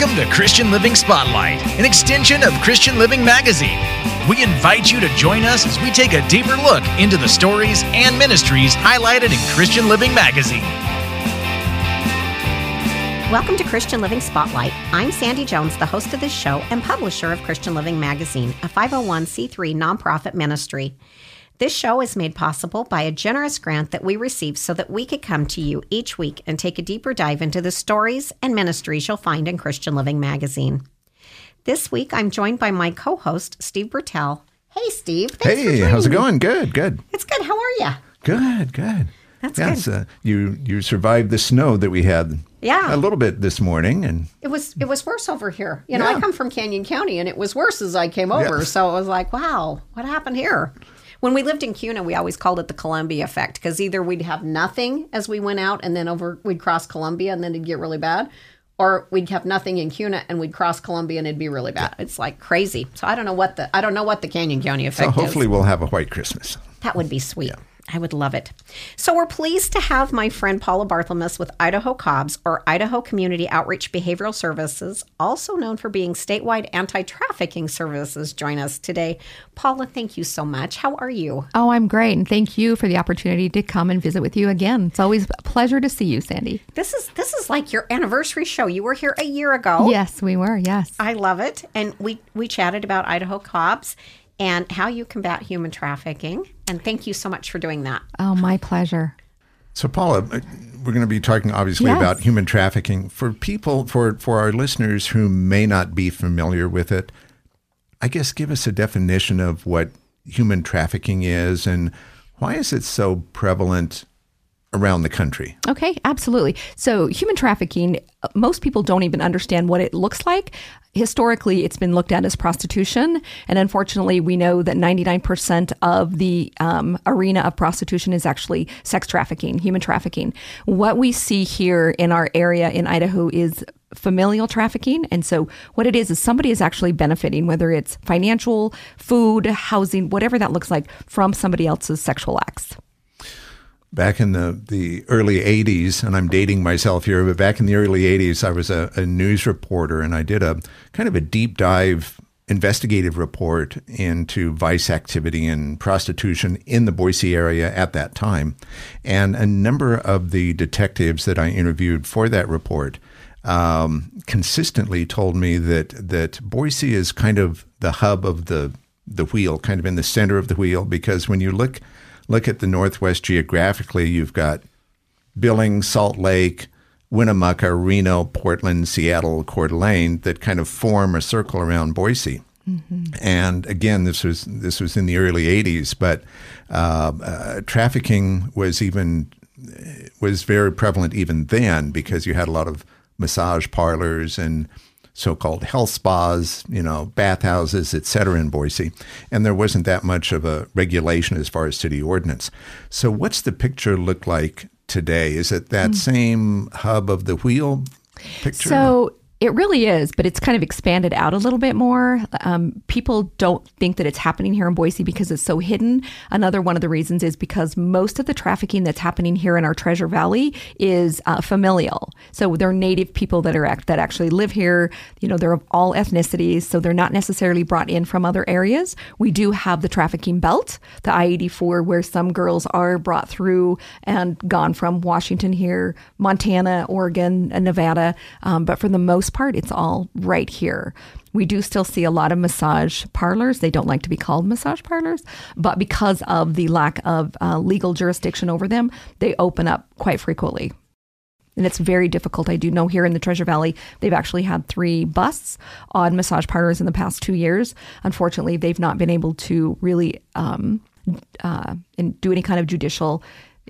Welcome to Christian Living Spotlight, an extension of Christian Living Magazine. We invite you to join us as we take a deeper look into the stories and ministries highlighted in Christian Living Magazine. Welcome to Christian Living Spotlight. I'm Sandy Jones, the host of this show and publisher of Christian Living Magazine, a 501c3 nonprofit ministry. This show is made possible by a generous grant that we received so that we could come to you each week and take a deeper dive into the stories and ministries you'll find in Christian Living Magazine. This week, I'm joined by my co host, Steve Bertel. Hey, Steve. Hey, how's it going? Good, good. It's good. How are you? Good, good. That's yes, good. Uh, you you survived the snow that we had. Yeah. a little bit this morning, and It was it was worse over here. You know, Yeah. I come from Canyon County, and it was worse as I came over. Yeah. So I was like, "Wow, what happened here?" When we lived in Kuna, we always called it the Columbia effect because either we'd have nothing as we went out, and then over we'd cross Columbia, and then it'd get really bad, or we'd have nothing in Kuna, and we'd cross Columbia, and it'd be really bad. It's like crazy. So I don't know what the I don't know what the Canyon County effect. so hopefully is. we'll have a white Christmas. That would be sweet. I would love it. So we're pleased to have my friend Paula Barthelmess with Idaho COBS, or Idaho Community Outreach Behavioral Services, also known for being statewide anti-trafficking services, join us today. Paula, thank you so much. How are you? Oh, I'm great. And thank you for the opportunity to come and visit with you again. It's always a pleasure to see you, Sandy. This is this is like your anniversary show. You were here a year ago. Yes, we were. Yes. I love it. And we we chatted about Idaho COBS and how you combat human trafficking. And thank you so much for doing that. Oh, my pleasure. So, Paula, uh, we're going to be talking obviously Yes. about human trafficking for people for for our listeners who may not be familiar with it. I guess give us a definition of what human trafficking is and why is it so prevalent around the country? Okay, absolutely. So, human trafficking, most people don't even understand what it looks like. Historically, it's been looked at as prostitution. And unfortunately, we know that 99% of the um, arena of prostitution is actually sex trafficking, human trafficking. What we see here in our area in Idaho is familial trafficking. And so, what it is, is somebody is actually benefiting, whether it's financial, food, housing, whatever that looks like, from somebody else's sexual acts. Back in the, the early 80s, and I'm dating myself here, but back in the early 80s, I was a, a news reporter and I did a kind of a deep dive investigative report into vice activity and prostitution in the Boise area at that time. And a number of the detectives that I interviewed for that report um, consistently told me that, that Boise is kind of the hub of the, the wheel, kind of in the center of the wheel, because when you look look at the Northwest geographically, you've got Billings, Salt Lake, Winnemucca, Reno, Portland, Seattle, Coeur d'Alene that kind of form a circle around Boise. And again, this was this was in the early '80s, but uh, uh, trafficking was even was very prevalent even then because you had a lot of massage parlors and so-called health spas, you know, bathhouses, et cetera, in Boise, and there wasn't that much of a regulation as far as city ordinance. So, what's the picture look like today? Is it that hmm. same hub of the wheel picture? So it really is, but it's kind of expanded out a little bit more. Um, people don't think that it's happening here in Boise because it's so hidden. Another one of the reasons is because most of the trafficking that's happening here in our Treasure Valley is uh, familial. So they're native people that are that actually live here. You know, they're of all ethnicities, so they're not necessarily brought in from other areas. We do have the trafficking belt, the I-84, where some girls are brought through and gone from Washington here, Montana, Oregon, and Nevada. Um, but for the most part, it's all right here. We do still see a lot of massage parlors. They don't like to be called massage parlors, but because of the lack of uh, legal jurisdiction over them, they open up quite frequently. And it's very difficult. I do know here in the Treasure Valley, they've actually had three busts on massage parlors in the past two years. Unfortunately, they've not been able to really um, uh, and do any kind of judicial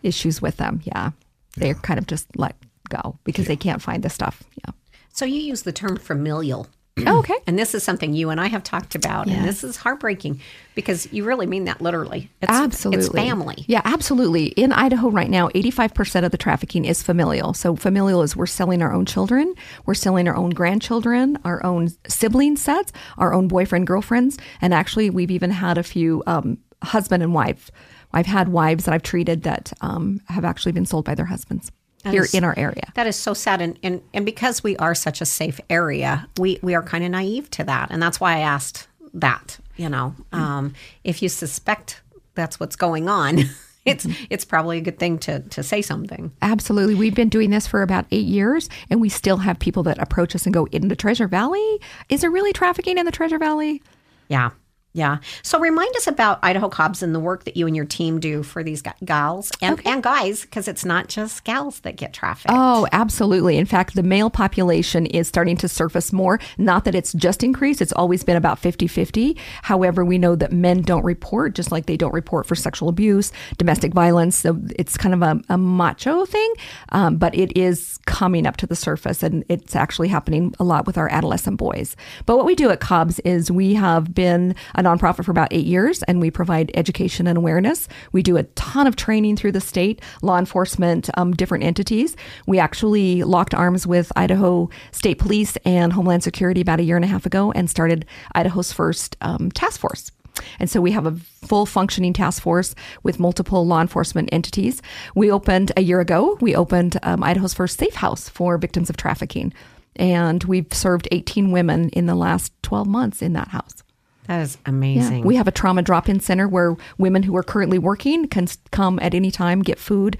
issues with them. Yeah. They're kind of just let go because they can't find the stuff. Yeah. So you use the term familial. Oh, okay. And this is something you and I have talked about. And this is heartbreaking because you really mean that literally. It's, Absolutely. It's family. Yeah, absolutely. In Idaho right now, 85% of the trafficking is familial. So, familial is we're selling our own children, we're selling our own grandchildren, our own sibling sets, our own boyfriend, girlfriends. And actually, we've even had a few um, husband and wife. I've had wives that I've treated that um, have actually been sold by their husbands. Here is- in our area. That is so sad, and, and and because we are such a safe area, we we are kind of naive to that, and that's why I asked that. You know, um, if you suspect that's what's going on, it's it's probably a good thing to to say something. Absolutely. We've been doing this for about eight years, and we still have people that approach us and go, In the Treasure Valley? Is there really trafficking in the Treasure Valley? Yeah. Yeah. So remind us about Idaho COBS and the work that you and your team do for these gals and, and guys, because it's not just gals that get trafficked. Oh, absolutely. In fact, the male population is starting to surface more. Not that it's just increased, it's always been about 50 50. However, we know that men don't report, just like they don't report for sexual abuse, domestic violence. So it's kind of a, a macho thing, um, but it is coming up to the surface and it's actually happening a lot with our adolescent boys. But what we do at COBS is we have been a nonprofit for about eight years and we provide education and awareness. We do a ton of training through the state, law enforcement, um, different entities. We actually locked arms with Idaho State Police and Homeland Security about a year and a half ago and started Idaho's first um, task force. And so we have a full functioning task force with multiple law enforcement entities. We opened a year ago, we opened um, Idaho's first safe house for victims of trafficking. And we've served 18 women in the last 12 months in that house. That is amazing. We have a trauma drop in center where women who are currently working can come at any time, get food,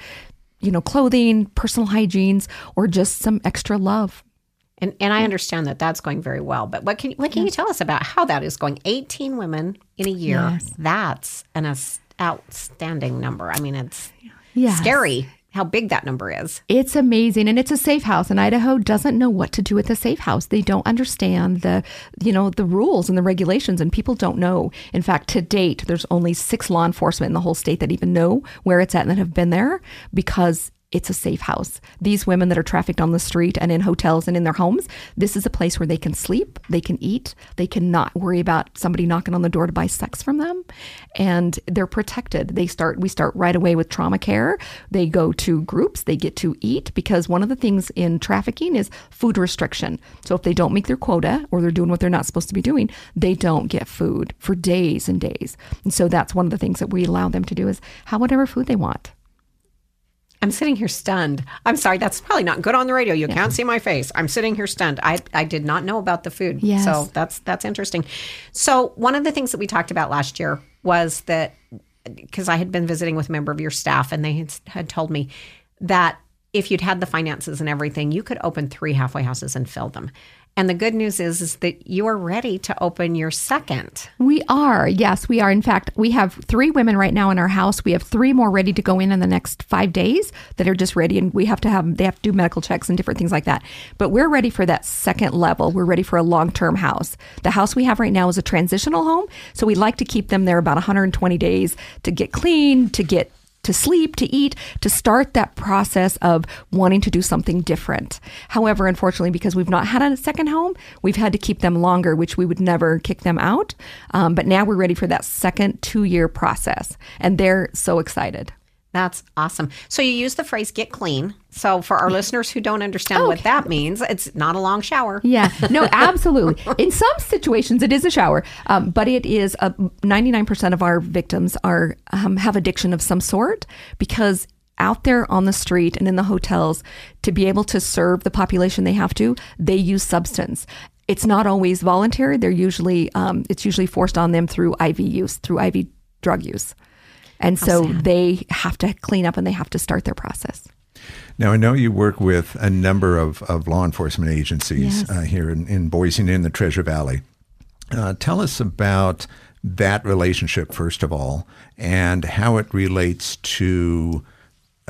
you know, clothing, personal hygienes, or just some extra love. and and I understand that that's going very well. But what can what can you tell us about how that is going? Eighteen women in a year. Yes. That's an outstanding number. I mean, it's Yes. scary how big that number is. It's amazing and it's a safe house and Idaho doesn't know what to do with a safe house. They don't understand the you know the rules and the regulations and people don't know. In fact, to date there's only 6 law enforcement in the whole state that even know where it's at and that have been there because it's a safe house. These women that are trafficked on the street and in hotels and in their homes, this is a place where they can sleep, they can eat, they cannot worry about somebody knocking on the door to buy sex from them, and they're protected. They start we start right away with trauma care. They go to groups, they get to eat because one of the things in trafficking is food restriction. So if they don't make their quota or they're doing what they're not supposed to be doing, they don't get food for days and days. And so that's one of the things that we allow them to do is have whatever food they want. I'm sitting here stunned. I'm sorry, that's probably not good on the radio. You can't see my face. I'm sitting here stunned. I, I did not know about the food. Yes. So that's that's interesting. So one of the things that we talked about last year was that because I had been visiting with a member of your staff and they had, had told me that if you'd had the finances and everything, you could open three halfway houses and fill them. And the good news is, is that you are ready to open your second. We are. Yes, we are. In fact, we have three women right now in our house. We have three more ready to go in in the next five days that are just ready. And we have to have, they have to do medical checks and different things like that. But we're ready for that second level. We're ready for a long term house. The house we have right now is a transitional home. So we like to keep them there about 120 days to get clean, to get to sleep, to eat, to start that process of wanting to do something different. However, unfortunately, because we've not had a second home, we've had to keep them longer, which we would never kick them out. Um, but now we're ready for that second two year process, and they're so excited. That's awesome. So you use the phrase get clean. So for our listeners who don't understand what that means, it's not a long shower. Yeah, no, absolutely. In some situations, it is a shower, um, but it is a ninety nine percent of our victims are um, have addiction of some sort because out there on the street and in the hotels to be able to serve the population they have to, they use substance. It's not always voluntary. They're usually um, it's usually forced on them through IV use, through IV drug use, and so they have to clean up and they have to start their process. Now, I know you work with a number of, of law enforcement agencies Yes. uh, here in, in Boise and in the Treasure Valley. Uh, tell us about that relationship, first of all, and how it relates to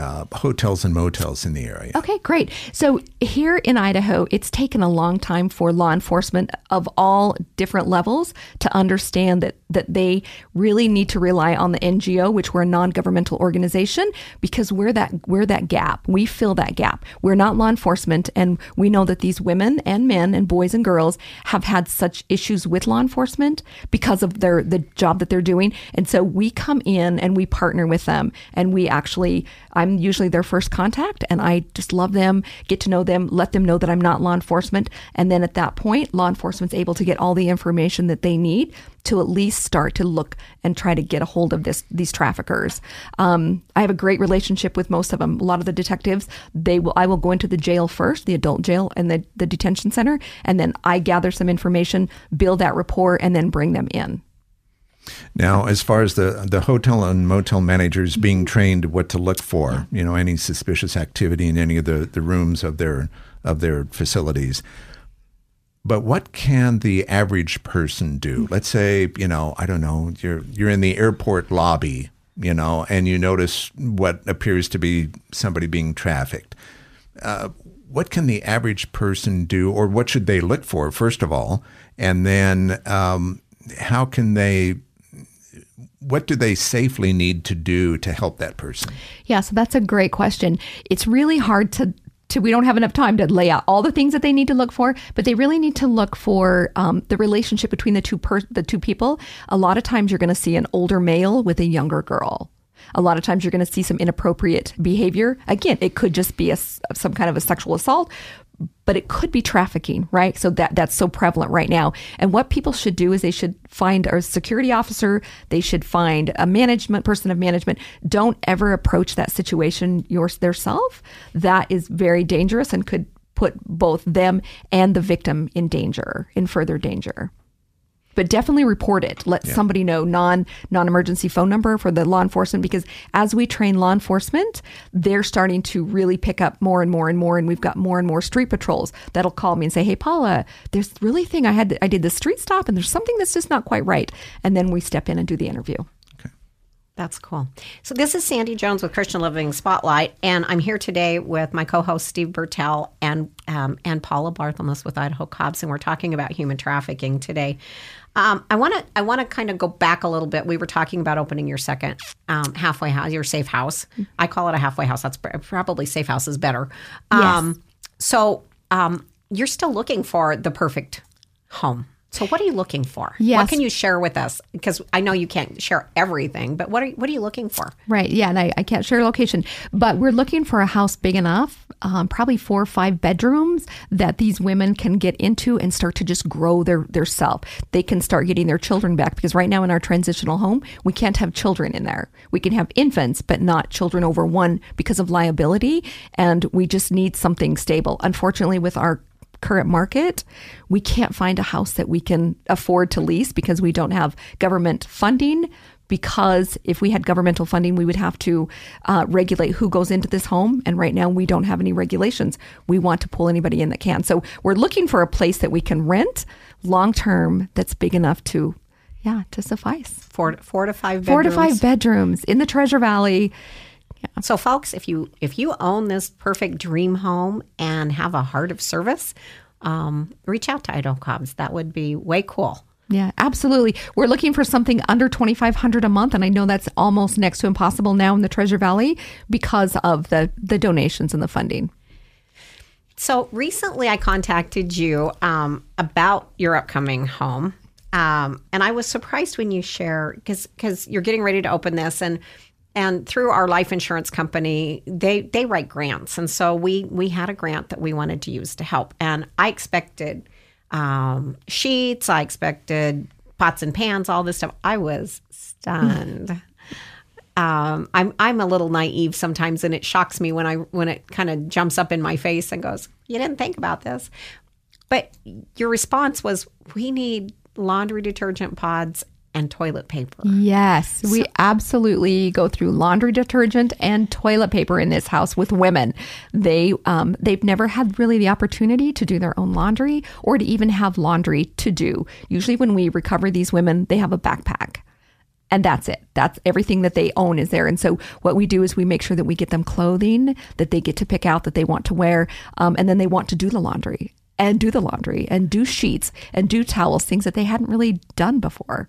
uh, hotels and motels in the area. Okay, great. So here in Idaho, it's taken a long time for law enforcement of all different levels to understand that that they really need to rely on the NGO, which we're a non-governmental organization, because we're that we're that gap. We fill that gap. We're not law enforcement, and we know that these women and men and boys and girls have had such issues with law enforcement because of their the job that they're doing, and so we come in and we partner with them, and we actually I'm I'm usually their first contact, and I just love them, get to know them, let them know that I'm not law enforcement. And then at that point, law enforcement's able to get all the information that they need to at least start to look and try to get a hold of this these traffickers. Um, I have a great relationship with most of them. A lot of the detectives, they will I will go into the jail first, the adult jail and the, the detention center, and then I gather some information, build that rapport, and then bring them in. Now, as far as the the hotel and motel managers being trained what to look for, you know, any suspicious activity in any of the, the rooms of their of their facilities. But what can the average person do? Let's say, you know, I don't know, you're you're in the airport lobby, you know, and you notice what appears to be somebody being trafficked. Uh, what can the average person do, or what should they look for, first of all? And then um, how can they what do they safely need to do to help that person? Yeah, so that's a great question. It's really hard to to, we don't have enough time to lay out all the things that they need to look for, but they really need to look for um, the relationship between the two per- the two people. A lot of times, you're going to see an older male with a younger girl. A lot of times, you're going to see some inappropriate behavior. Again, it could just be a, some kind of a sexual assault, but it could be trafficking, right? So that that's so prevalent right now. And what people should do is they should find a security officer, they should find a management person of management. Don't ever approach that situation yours themselves. That is very dangerous and could put both them and the victim in danger, in further danger but definitely report it. Let yeah. somebody know non non emergency phone number for the law enforcement because as we train law enforcement, they're starting to really pick up more and more and more, and we've got more and more street patrols that'll call me and say, "Hey, Paula, there's really thing I had I did the street stop, and there's something that's just not quite right," and then we step in and do the interview. Okay. That's cool. So this is Sandy Jones with Christian Living Spotlight, and I'm here today with my co-host Steve Bertel and um, and Paula Barthelmess with Idaho COBS, and we're talking about human trafficking today. Um, I want to I want to kind of go back a little bit. We were talking about opening your second um, halfway house, your safe house. I call it a halfway house. That's probably safe house is better. Um, yes. So um, you're still looking for the perfect home. So what are you looking for? Yes. What can you share with us? Because I know you can't share everything, but what are what are you looking for? Right. Yeah, and I, I can't share location, but we're looking for a house big enough, um, probably four or five bedrooms that these women can get into and start to just grow their their self. They can start getting their children back because right now in our transitional home we can't have children in there. We can have infants, but not children over one because of liability, and we just need something stable. Unfortunately, with our current market, we can't find a house that we can afford to lease because we don't have government funding. Because if we had governmental funding, we would have to uh, regulate who goes into this home. And right now, we don't have any regulations. We want to pull anybody in that can. So we're looking for a place that we can rent long term that's big enough to yeah, to suffice. Four, four to five bedrooms. Four to five bedrooms in the Treasure Valley. Yeah. So, folks, if you if you own this perfect dream home and have a heart of service, um, reach out to Idaho COBS. That would be way cool. Yeah, absolutely. We're looking for something under 2500 a month and I know that's almost next to impossible now in the Treasure Valley because of the the donations and the funding. So, recently I contacted you um, about your upcoming home. Um, and I was surprised when you share because because you're getting ready to open this and and through our life insurance company they they write grants. And so we we had a grant that we wanted to use to help. And i expected um, sheets i expected pots and pans all this stuff. I was stunned. Um, I'm I'm a little naive sometimes, and it shocks me when I when it kind of jumps up in my face and goes, "You didn't think about this." But your response was, "We need laundry detergent pods and toilet paper. Yes, so, we absolutely go through laundry detergent and toilet paper in this house with women. They um, they've never had really the opportunity to do their own laundry or to even have laundry to do. Usually, when we recover these women, they have a backpack. And that's it. That's everything that they own is there. And so what we do is we make sure that we get them clothing that they get to pick out that they want to wear, um, and then they want to do the laundry and do the laundry and do sheets and do towels, things that they hadn't really done before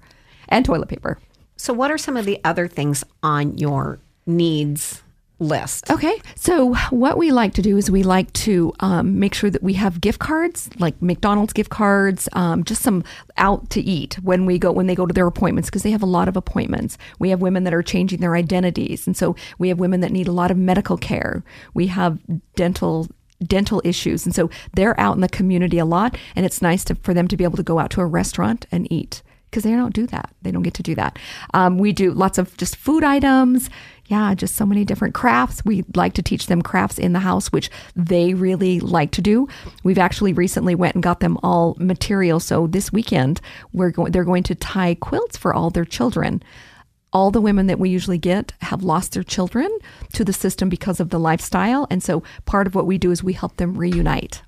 and toilet paper. So, what are some of the other things on your needs list. Okay. So, what we like to do is we like to um, make sure that we have gift cards, like McDonald's gift cards, um, just some out to eat when we go when they go to their appointments because they have a lot of appointments. We have women that are changing their identities, and so we have women that need a lot of medical care. We have dental dental issues, and so they're out in the community a lot, and it's nice to, for them to be able to go out to a restaurant and eat because they don't do that. They don't get to do that. Um, we do lots of just food items. Yeah, just so many different crafts. We like to teach them crafts in the house, which they really like to do. We've actually recently went and got them all material. So this weekend, we're going. They're going to tie quilts for all their children. All the women that we usually get have lost their children to the system because of the lifestyle, and so part of what we do is we help them reunite.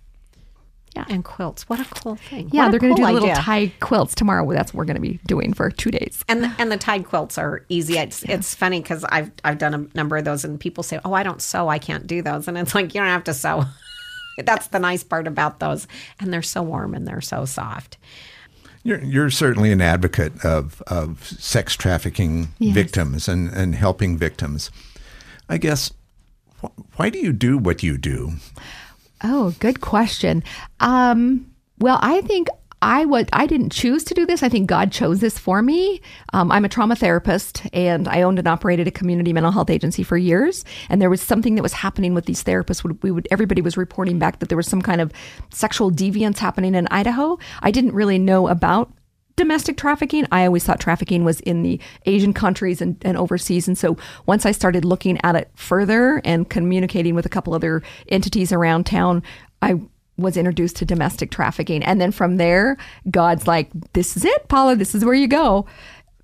Yeah. And quilts. What a cool thing. Yeah, What they're going to cool do little tie quilts tomorrow. That's what we're going to be doing for two days. And the, and the tied quilts are easy. It's it's funny because I've I've done a number of those, and people say, "Oh, I don't sew. I can't do those." And it's like you don't have to sew. That's the nice part about those, and they're so warm and they're so soft. You're, you're certainly an advocate of, of sex trafficking Yes. victims and, and helping victims. I guess, wh- why do you do what you do? Oh, good question. Um, well, I think I was I didn't choose to do this. I think God chose this for me. Um, I'm a trauma therapist, and I owned and operated a community mental health agency for years. And there was something that was happening with these therapists. We would everybody was reporting back that there was some kind of sexual deviance happening in Idaho. I didn't really know about domestic trafficking. I always thought trafficking was in the Asian countries and, and overseas. And so once I started looking at it further and communicating with a couple other entities around town, I was introduced to domestic trafficking. And then from there, God's like, this is it, Paula, this is where you go.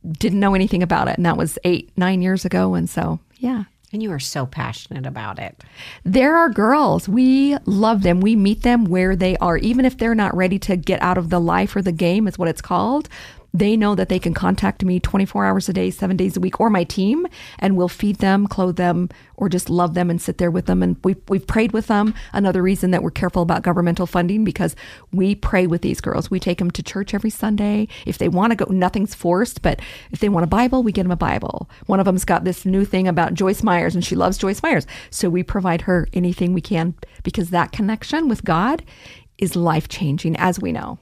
Didn't know anything about it. And that was eight, nine years ago. And so, yeah. And you are so passionate about it. There are girls. We love them. We meet them where they are. Even if they're not ready to get out of the life or the game, is what it's called. They know that they can contact me 24 hours a day, seven days a week, or my team, and we'll feed them, clothe them, or just love them and sit there with them. And we've, we've prayed with them. Another reason that we're careful about governmental funding because we pray with these girls. We take them to church every Sunday. If they want to go, nothing's forced, but if they want a Bible, we get them a Bible. One of them's got this new thing about Joyce Myers, and she loves Joyce Myers. So we provide her anything we can because that connection with God is life changing, as we know.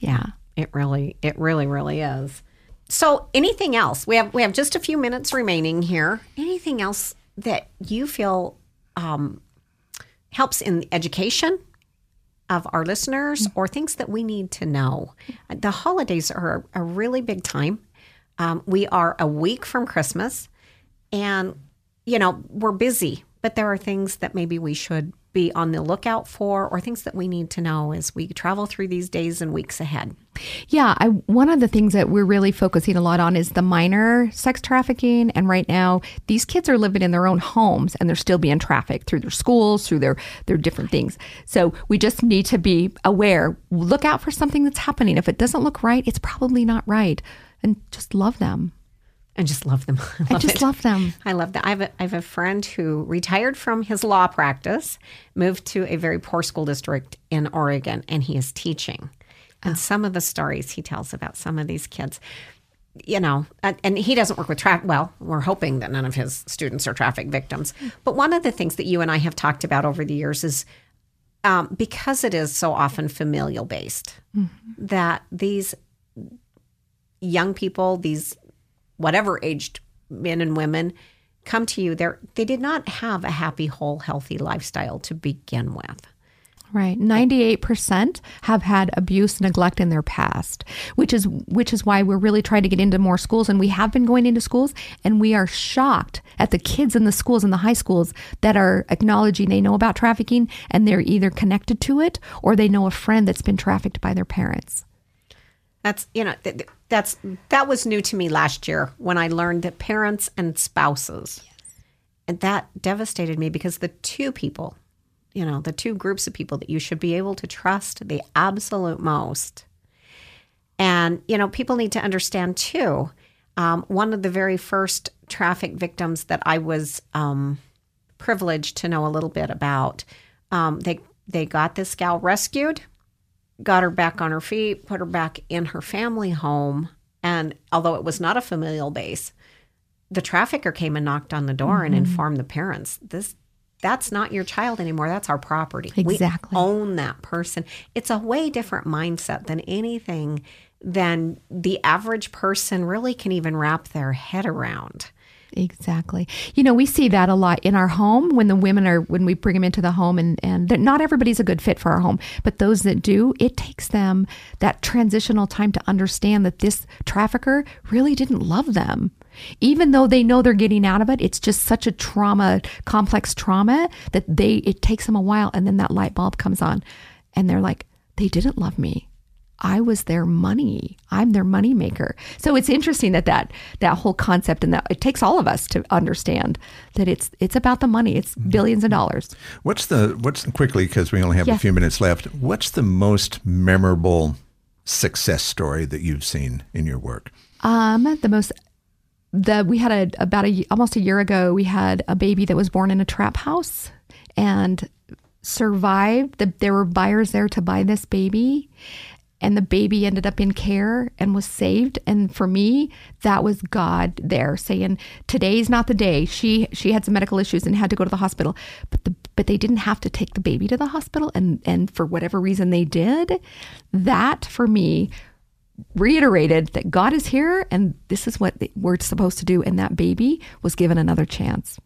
Yeah. It really, it really, really is. So, anything else? We have we have just a few minutes remaining here. Anything else that you feel um, helps in education of our listeners, or things that we need to know? The holidays are a really big time. Um, we are a week from Christmas, and you know we're busy, but there are things that maybe we should be on the lookout for, or things that we need to know as we travel through these days and weeks ahead. Yeah, I, one of the things that we're really focusing a lot on is the minor sex trafficking. And right now, these kids are living in their own homes and they're still being trafficked through their schools, through their, their different things. So we just need to be aware. Look out for something that's happening. If it doesn't look right, it's probably not right. And just love them. I just love them. I, I love just it. love them. I love that. I have, a, I have a friend who retired from his law practice, moved to a very poor school district in Oregon, and he is teaching. And some of the stories he tells about some of these kids, you know, and, and he doesn't work with traffic. Well, we're hoping that none of his students are traffic victims. But one of the things that you and I have talked about over the years is um, because it is so often familial based, that these young people, these whatever aged men and women come to you they're they did not have a happy whole healthy lifestyle to begin with Right. 98% have had abuse neglect in their past, which is which is why we're really trying to get into more schools and we have been going into schools and we are shocked at the kids in the schools and the high schools that are acknowledging they know about trafficking and they're either connected to it or they know a friend that's been trafficked by their parents. that's you know th- th- that's that was new to me last year when i learned that parents and spouses and that devastated me because the two people you know the two groups of people that you should be able to trust the absolute most. And you know people need to understand too um, one of the very first traffic victims that i was um, privileged to know a little bit about um, they they got this gal rescued got her back on her feet, put her back in her family home. And although it was not a familial base, the trafficker came and knocked on the door Mm-hmm. and informed the parents this that's not your child anymore that's our property Exactly. we own that person it's a way different mindset than anything than the average person really can even wrap their head around Exactly. You know, we see that a lot in our home when the women are when we bring them into the home, and and not everybody's a good fit for our home, but those that do, it takes them that transitional time to understand that this trafficker really didn't love them. Even though they know they're getting out of it, it's just such a trauma, complex trauma that they it takes them a while, and then that light bulb comes on, and they're like, they didn't love me. I was their money. I'm their money maker. So it's interesting that that that whole concept and that it takes all of us to understand that it's it's about the money. It's billions of dollars. What's the what's quickly because we only have a few minutes left. What's the most memorable success story that you've seen in your work? Um, the most the we had a about a almost a year ago we had a baby that was born in a trap house and survived. The, there were buyers there to buy this baby, and the baby ended up in care and was saved. And for me, that was God there saying, "Today's not the day." She she had some medical issues and had to go to the hospital, but the but they didn't have to take the baby to the hospital, and and for whatever reason they did. That for me reiterated that God is here and this is what we're supposed to do. And that baby was given another chance.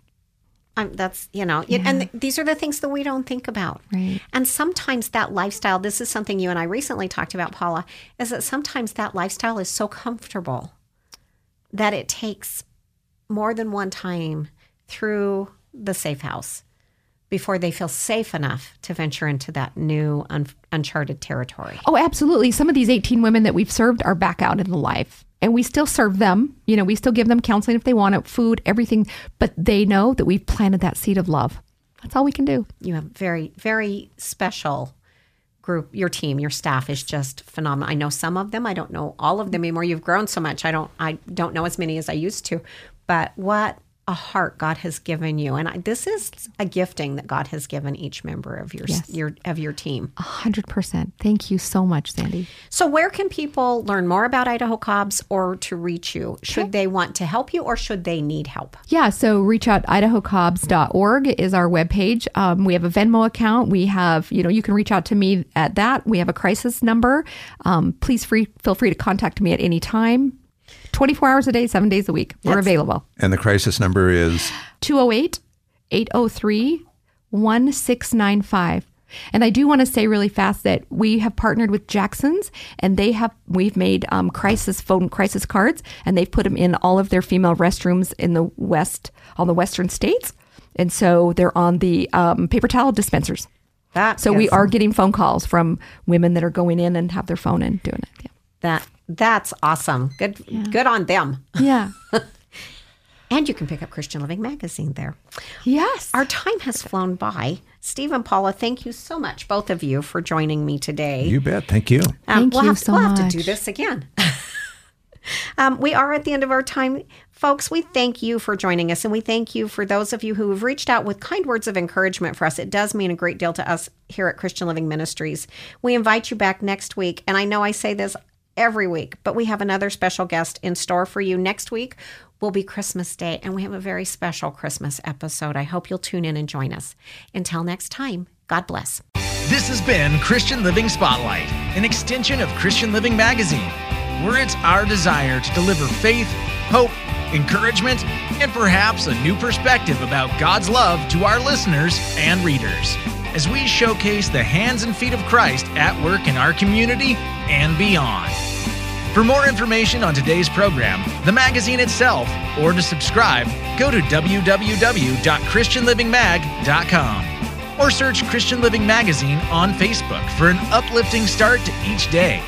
Um, that's you know, y- and th- these are the things that we don't think about. Right. And sometimes that lifestyle. This is something you and I recently talked about, Paula. Is that sometimes that lifestyle is so comfortable that it takes more than one time through the safe house before they feel safe enough to venture into that new un- uncharted territory. Oh, absolutely. Some of these 18 women that we've served are back out in the life. And we still serve them. You know, we still give them counseling if they want it, food, everything. But they know that we've planted that seed of love. That's all we can do. You have very, very special group. Your team, your staff is just phenomenal. I know some of them. I don't know all of them anymore. You've grown so much. I don't. I don't know as many as I used to. But what a heart God has given you, and I, this is a gifting that God has given each member of your Yes. your of your team. A 100%. Thank you so much, Sandy. So, where can people learn more about Idaho COBS or to reach you? Should they want to help you or should they need help? Yeah, so reach out idahocobs.org is our webpage. Um, we have a Venmo account. We have, you know, you can reach out to me at that. We have a crisis number. Um, please free, feel free to contact me at any time. 24 hours a day, seven days a week. We're available. And the crisis number is 208 803 1695. And I do want to say really fast that we have partnered with Jackson's, and they have we've made um, crisis phone crisis cards, and they've put them in all of their female restrooms in the west, all the western states, and so they're on the um, paper towel dispensers. That So we is- are getting phone calls from women that are going in and have their phone and doing it. Yeah. that that's awesome. Good good on them. Yeah. And you can pick up Christian Living magazine there. yes. Our time has flown by. Steve and Paula, thank you so much, both of you, for joining me today. you bet. Thank you. Um, Thank we'll you have, so we'll have to do this again. um, we are at the end of our time. Folks, we thank you for joining us, and we thank you for those of you who have reached out with kind words of encouragement for us. It does mean a great deal to us here at Christian Living Ministries. We invite you back next week, and I know I say this every week, but we have another special guest in store for you next week. Will be Christmas Day, and we have a very special Christmas episode. I hope you'll tune in and join us. Until next time, God bless. This has been Christian Living Spotlight, an extension of Christian Living Magazine, where it's our desire to deliver faith, hope, encouragement, and perhaps a new perspective about God's love to our listeners and readers as we showcase the hands and feet of Christ at work in our community and beyond. For more information on today's program, the magazine itself, or to subscribe, go to www.christianlivingmag.com or search Christian Living Magazine on Facebook for an uplifting start to each day.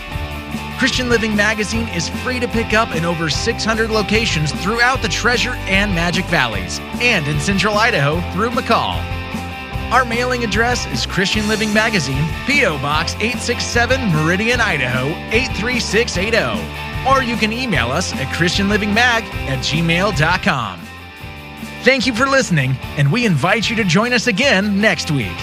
Christian Living Magazine is free to pick up in over 600 locations throughout the Treasure and Magic Valleys and in Central Idaho through McCall. Our mailing address is Christian Living Magazine, P.O. Box 867 Meridian, Idaho 83680. Or you can email us at ChristianLivingMag at gmail.com. Thank you for listening, and we invite you to join us again next week.